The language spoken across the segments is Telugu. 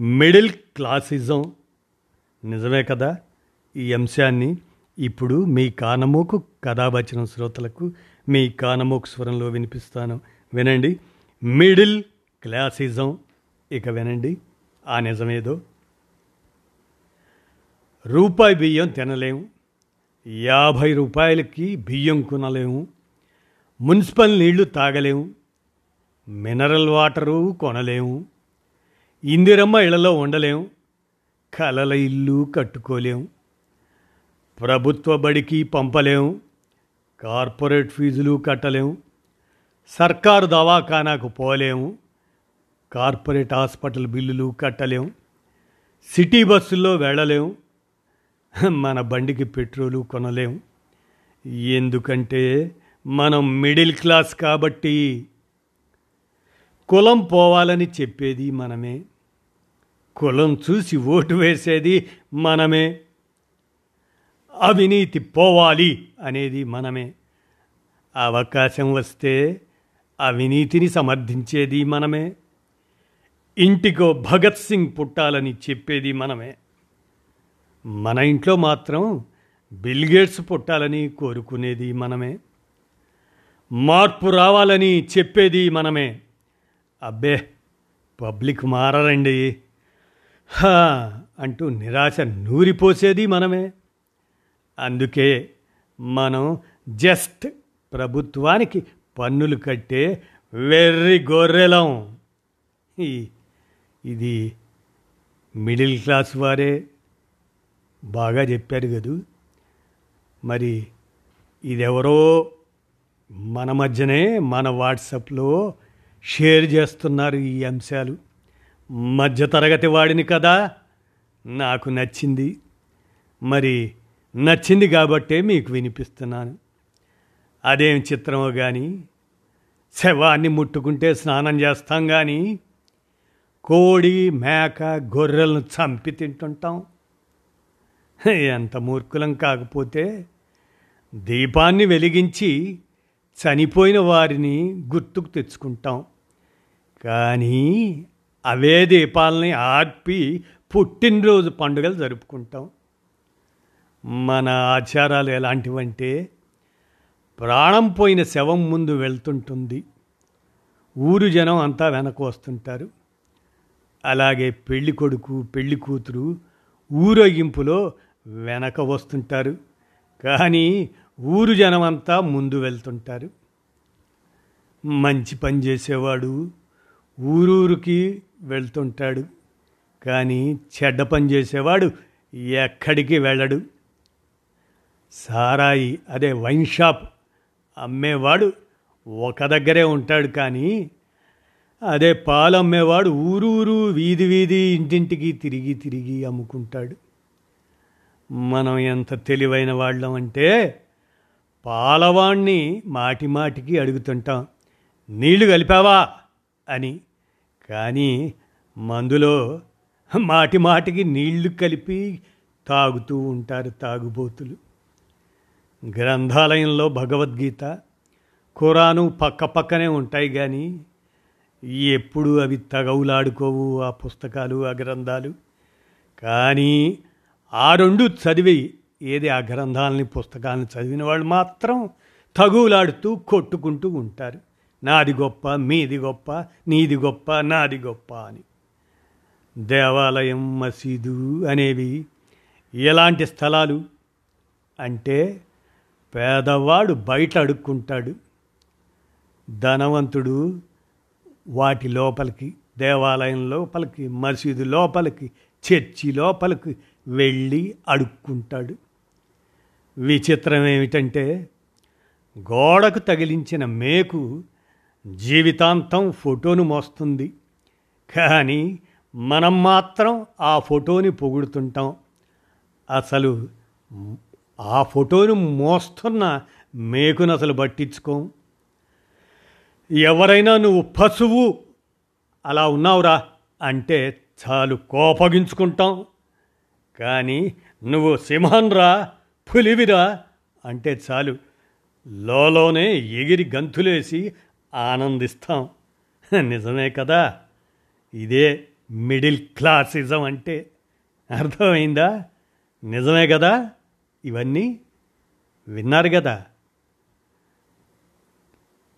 Middle classism. నిజమే కదా ఈ అంశాన్ని? ఇప్పుడు మీ కానమోకు కథావచనం శ్రోతలకు మీ కానమోకు స్వరంలో వినిపిస్తాను. వినండి. Middle classism. ఇక వినండి. ఆ నిజమేదో? రూపాయి బియ్యం తినలేము. యాభై రూపాయలకి బియ్యం కొనలేము. మున్సిపల్ నీళ్ళు తాగలేము. మినరల్ వాటరు కొనలేము. ఇందిరమ్మ ఇళ్ళలో ఉండలేం కలల ఇల్లు కట్టుకోలేం ప్రభుత్వ బడికి పంపలేం కార్పొరేట్ ఫీజులు కట్టలేం సర్కారు దవాఖానాకు పోలేము కార్పొరేట్ హాస్పిటల్ బిల్లులు కట్టలేం సిటీ బస్సుల్లో వెళ్ళలేం మన బండికి పెట్రోలు కొనలేం. ఎందుకంటే మనం మిడిల్ క్లాస్ కాబట్టి కులం పోవాలని చెప్పేది మనమే. కులం చూసి ఓటు వేసేది మనమే. అవినీతి పోవాలి అనేది మనమే. అవకాశం వస్తే అవినీతిని సమర్థించేది మనమే. ఇంటికో భగత్ సింగ్ పుట్టాలని చెప్పేది మనమే. మన ఇంట్లో మాత్రం బిల్గేట్స్ పుట్టాలని కోరుకునేది మనమే. మార్పు రావాలని చెప్పేది మనమే. అబ్బే పబ్లిక్ మారరండి. హా అంటూ నిరాశ నూరిపోసేది మనమే. అందుకే మనం జస్ట్ ప్రభుత్వానికి పన్నులు కట్టే వెర్రి గొర్రెలం. ఇది మిడిల్ క్లాస్ వారే బాగా చెప్పారు కదూ మరి ఇదెవరో మన మధ్యనే మన వాట్సాప్లో షేర్ చేస్తున్నారు ఈ అంశాలు. మధ్యతరగతి వాడిని కదా. నాకు నచ్చింది. మరి నచ్చింది కాబట్టే మీకు వినిపిస్తున్నాను. అదేం చిత్రమో కానీ శవాన్ని ముట్టుకుంటే స్నానం చేస్తాం కానీ కోడి మేక గొర్రెలను చంపి తింటుంటాం. ఎంత మూర్ఖులం కాకపోతే దీపాన్ని వెలిగించి చనిపోయిన వారిని గుర్తుకు తెచ్చుకుంటాం. కానీ అవే దీపాలని ఆర్పి పుట్టినరోజు పండుగలు జరుపుకుంటాం. మన ఆచారాలు ఎలాంటివంటే ప్రాణం పోయిన శవం ముందు వెళ్తుంటుంది. ఊరు జనం అంతా వెనక వస్తుంటారు. అలాగే పెళ్ళి కొడుకు పెళ్ళి కూతురు ఊరేగింపులో వెనక వస్తుంటారు. కానీ ఊరు జనం అంతా ముందు వెళ్తుంటారు. మంచి పని చేసేవాడు ఊరూరికి వెళ్తుంటాడు. కానీ చెడ్డ పని చేసేవాడు ఎక్కడికి వెళ్ళడు. సారాయి అదే వైన్ షాప్ అమ్మేవాడు ఒక దగ్గరే ఉంటాడు కానీ అదే పాలు అమ్మేవాడు ఊరూరు వీధి వీధి ఇంటింటికి తిరిగి తిరిగి అమ్ముకుంటాడు. మనం ఎంత తెలివైన వాళ్ళం అంటే పాలవాణ్ణి మాటి మాటికి అడుగుతుంటాం నీళ్ళు కలిపావా? అని. కానీ మందులో మాటి మాటికి నీళ్ళు కలిపి తాగుతూ ఉంటారు తాగుబోతులు. గ్రంథాలయంలో భగవద్గీత ఖురాను పక్క పక్కనే ఉంటాయి కానీ ఎప్పుడు అవి తగవులాడుకోవు ఆ పుస్తకాలు ఆ గ్రంథాలు. కానీ ఆ రెండు చదివి ఏది ఆ గ్రంథాలని పుస్తకాలను చదివిన వాళ్ళు మాత్రం తగువులాడుతూ కొట్టుకుంటూ ఉంటారు. నాది గొప్ప మీది గొప్ప నీది గొప్ప నాది గొప్ప అని. దేవాలయం మసీదు అనేవి ఎలాంటి స్థలాలు? అంటే పేదవాడు బయట అడుక్కుంటాడు. ధనవంతుడు వాటి లోపలికి దేవాలయం లోపలికి మసీదు లోపలికి చర్చి లోపలికి వెళ్ళి అడుక్కుంటాడు. విచిత్రం ఏమిటంటే గోడకు తగిలించిన మేకు జీవితాంతం ఫోటోను మోస్తుంది. కానీ మనం మాత్రం ఆ ఫోటోని పొగుడుతుంటాం. అసలు ఆ ఫోటోను మోస్తున్న మేకును అసలు పట్టించుకోం. ఎవరైనా నువ్వు పశువు అలా ఉన్నావురా అంటే చాలు కోపగించుకుంటాం. కానీ నువ్వు సింహన్రా పులివిరా అంటే చాలు లోలోనే ఎగిరి గంతులేసి ఆనందిస్తాం. నిజమే కదా? ఇదే మిడిల్ క్లాసిజం అంటే. అర్థమైందా? నిజమే కదా? ఇవన్నీ విన్నారు కదా?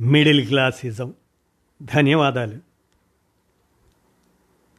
Middle classism. ధన్యవాదాలు.